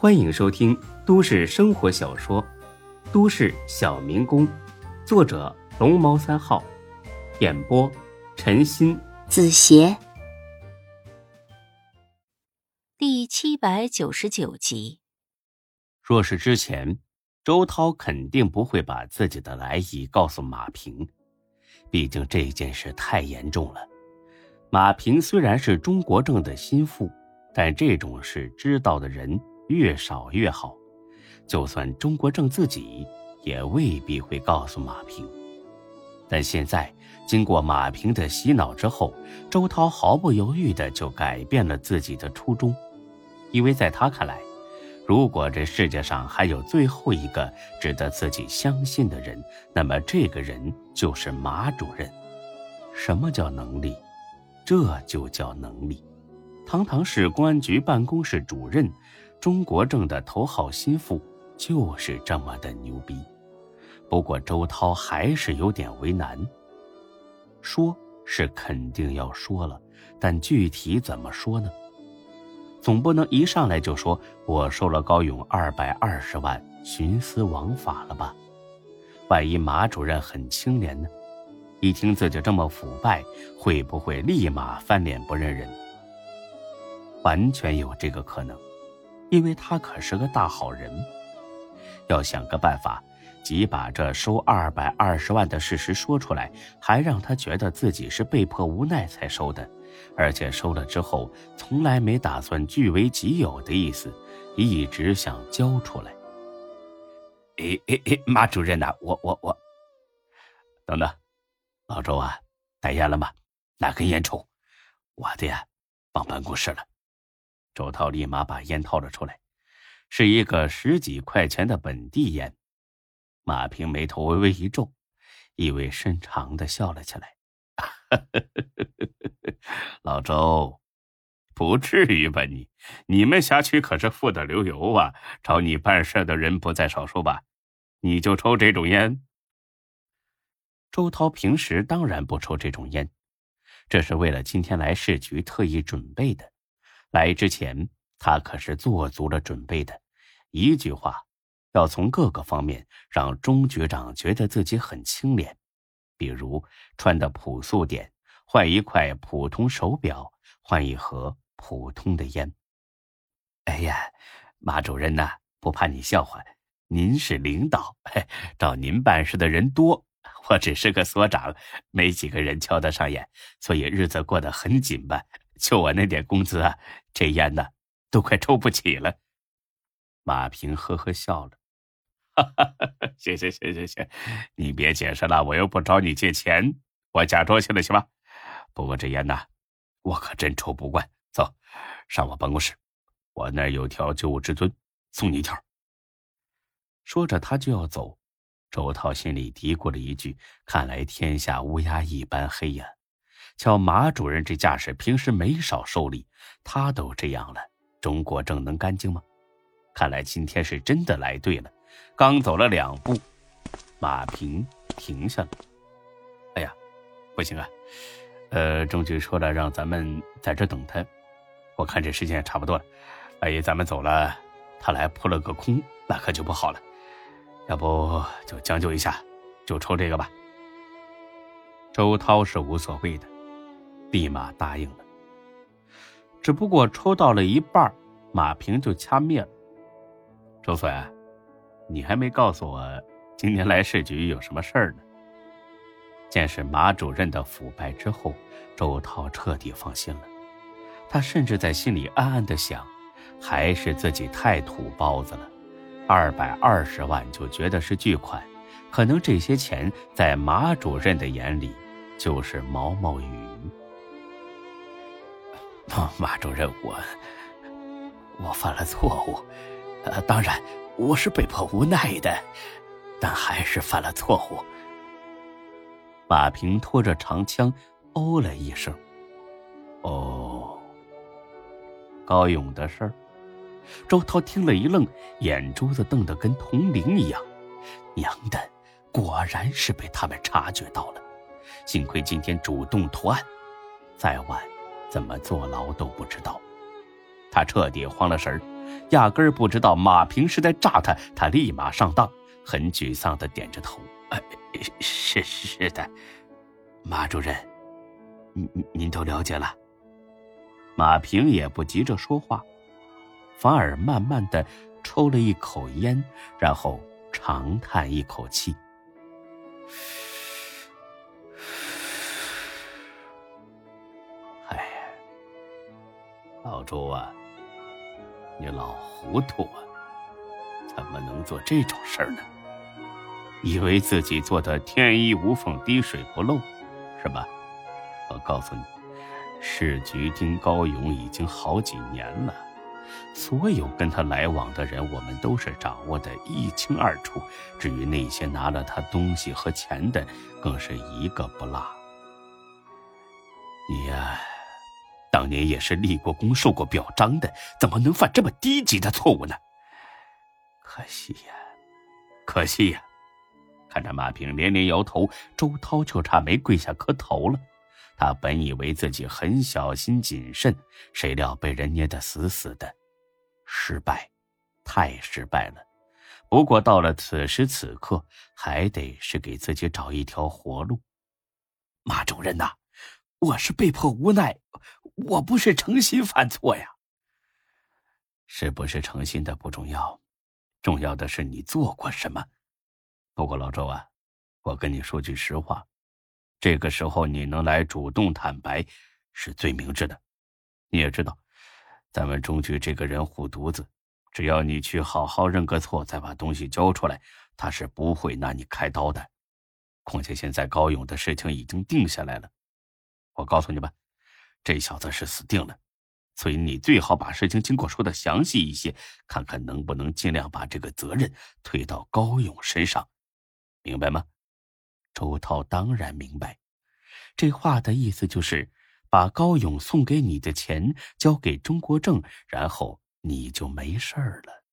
欢迎收听都市生活小说《都市小民工》，作者龙猫三号，演播陈鑫、子邪，第七百九十九集。若是之前，周涛肯定不会把自己的来意告诉马平，毕竟这件事太严重了。马平虽然是中国政的心腹，但这种事知道的人。越少越好，就算中国正自己也未必会告诉马平。但现在经过马平的洗脑之后，周涛毫不犹豫的就改变了自己的初衷，因为在他看来，如果这世界上还有最后一个值得自己相信的人，那么这个人就是马主任。什么叫能力？这就叫能力。堂堂市公安局办公室主任。中国政的头号心腹就是这么的牛逼，不过周涛还是有点为难。说是肯定要说了，但具体怎么说呢？总不能一上来就说我收了高勇二百二十万徇私枉法了吧？万一马主任很清廉呢？一听自己这么腐败，会不会立马翻脸不认人？完全有这个可能。因为他可是个大好人，要想个办法，即把这收二百二十万的事实说出来，还让他觉得自己是被迫无奈才收的，而且收了之后从来没打算据为己有的意思，一直想交出来。哎哎哎，马主任呐，我我我，等等，老周啊，带烟了吗？拿根烟抽，我的呀，放办公室了。周涛立马把烟掏了出来，是一个十几块钱的本地烟。马平眉头微微一皱，意味深长的笑了起来：“ 老周，不至于吧？你你们辖区可是富得流油啊，找你办事的人不在少数吧？你就抽这种烟？”周涛平时当然不抽这种烟，这是为了今天来市局特意准备的。来之前，他可是做足了准备的。一句话，要从各个方面让钟局长觉得自己很清廉，比如穿的朴素点，换一块普通手表，换一盒普通的烟。哎呀，马主任呐，不怕你笑话，您是领导，找您办事的人多，我只是个所长，没几个人瞧得上眼，所以日子过得很紧吧。就我那点工资啊，这烟呢，都快抽不起了。马平呵呵笑了，哈哈哈，行行行行行，你别解释了，我又不找你借钱，我假装行了，行吧？不过这烟呢，我可真抽不惯。走，上我办公室，我那儿有条九五至尊，送你一条。说着，他就要走。周涛心里嘀咕了一句：“看来天下乌鸦一般黑呀。”瞧马主任这架势，平时没少受礼，他都这样了，中国正能干净吗？看来今天是真的来对了。刚走了两步，马平停下了。哎呀，不行啊！呃，钟局说了，让咱们在这等他。我看这时间也差不多了，万一咱们走了，他来扑了个空，那可就不好了。要不就将就一下，就抽这个吧。周涛是无所谓的。立马答应了。只不过抽到了一半，马平就掐灭了。周总，你还没告诉我今天来市局有什么事儿呢？见识马主任的腐败之后，周涛彻底放心了。他甚至在心里暗暗的想：还是自己太土包子了，二百二十万就觉得是巨款，可能这些钱在马主任的眼里就是毛毛雨。马主任，我我犯了错误，呃，当然我是被迫无奈的，但还是犯了错误。马平拖着长枪，哦了一声。哦，高勇的事儿，周涛听了一愣，眼珠子瞪得跟铜铃一样。娘的，果然是被他们察觉到了，幸亏今天主动投案，再晚。怎么坐牢都不知道，他彻底慌了神儿，压根儿不知道马平是在诈他，他立马上当，很沮丧的点着头：“是是的，马主任，您您都了解了。”马平也不急着说话，反而慢慢的抽了一口烟，然后长叹一口气：“老周啊。”你老糊涂啊！怎么能做这种事儿呢？以为自己做的天衣无缝、滴水不漏，是吧？我告诉你，市局盯高勇已经好几年了，所有跟他来往的人，我们都是掌握的一清二楚。至于那些拿了他东西和钱的，更是一个不落。你呀。当年也是立过功、受过表彰的，怎么能犯这么低级的错误呢？可惜呀，可惜呀！看着马平连连摇头，周涛就差没跪下磕头了。他本以为自己很小心谨慎，谁料被人捏得死死的，失败，太失败了。不过到了此时此刻，还得是给自己找一条活路。马主任呐，我是被迫无奈。我不是诚心犯错呀。是不是诚心的不重要，重要的是你做过什么。不过老周啊，我跟你说句实话，这个时候你能来主动坦白，是最明智的。你也知道，咱们中局这个人护犊子，只要你去好好认个错，再把东西交出来，他是不会拿你开刀的。况且现在高勇的事情已经定下来了，我告诉你吧。这小子是死定了，所以你最好把事情经过说的详细一些，看看能不能尽量把这个责任推到高勇身上，明白吗？周涛当然明白，这话的意思就是把高勇送给你的钱交给钟国正，然后你就没事了。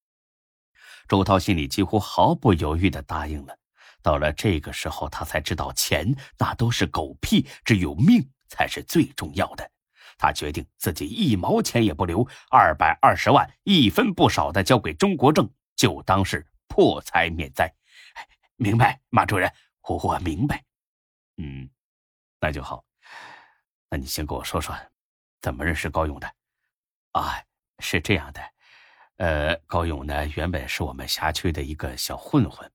周涛心里几乎毫不犹豫的答应了。到了这个时候，他才知道钱那都是狗屁，只有命才是最重要的。他决定自己一毛钱也不留，二百二十万一分不少的交给钟国正，就当是破财免灾。明白，马主任，我我明白。嗯，那就好。那你先跟我说说，怎么认识高勇的？啊，是这样的，呃，高勇呢，原本是我们辖区的一个小混混，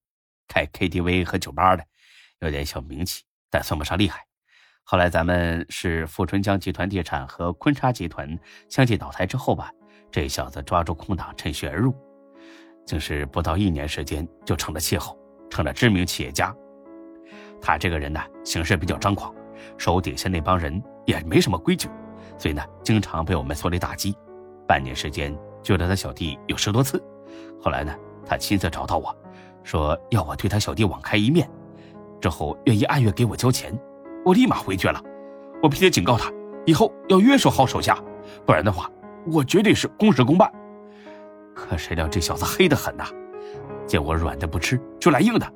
开 KTV 和酒吧的，有点小名气，但算不上厉害。后来咱们是富春江集团地产和坤沙集团相继倒台之后吧，这小子抓住空档趁虚而入，竟是不到一年时间就成了气候，成了知名企业家。他这个人呢，行事比较张狂，手底下那帮人也没什么规矩，所以呢，经常被我们所里打击。半年时间救了他小弟有十多次。后来呢，他亲自找到我，说要我对他小弟网开一面，之后愿意按月给我交钱。我立马回绝了，我并且警告他，以后要约束好手下，不然的话，我绝对是公事公办。可谁料这小子黑得很呐，见我软的不吃，就来硬的，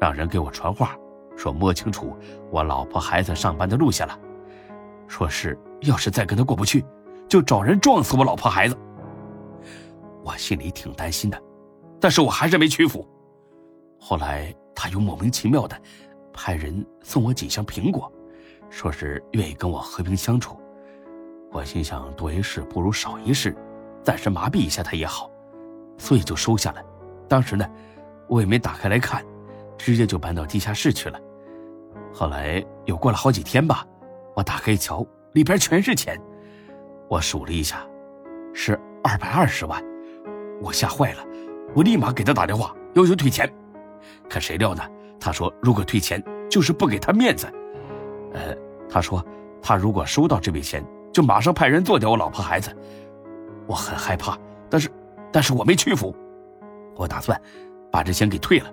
让人给我传话，说摸清楚我老婆孩子上班的路线了，说是要是再跟他过不去，就找人撞死我老婆孩子。我心里挺担心的，但是我还是没屈服。后来他又莫名其妙的。派人送我几箱苹果，说是愿意跟我和平相处。我心想多一事不如少一事，暂时麻痹一下他也好，所以就收下了。当时呢，我也没打开来看，直接就搬到地下室去了。后来又过了好几天吧，我打开一瞧，里边全是钱。我数了一下，是二百二十万。我吓坏了，我立马给他打电话要求退钱。可谁料呢？他说：“如果退钱，就是不给他面子。”呃，他说：“他如果收到这笔钱，就马上派人做掉我老婆孩子。”我很害怕，但是，但是我没屈服。我打算把这钱给退了。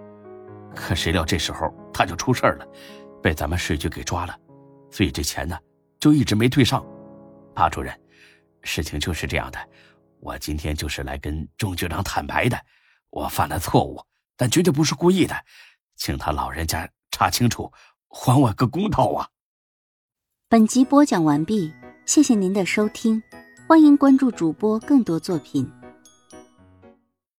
可谁料这时候他就出事了，被咱们市局给抓了，所以这钱呢就一直没退上。马主任，事情就是这样的。我今天就是来跟钟局长坦白的，我犯了错误，但绝对不是故意的。请他老人家查清楚，还我个公道啊！本集播讲完毕，谢谢您的收听，欢迎关注主播更多作品。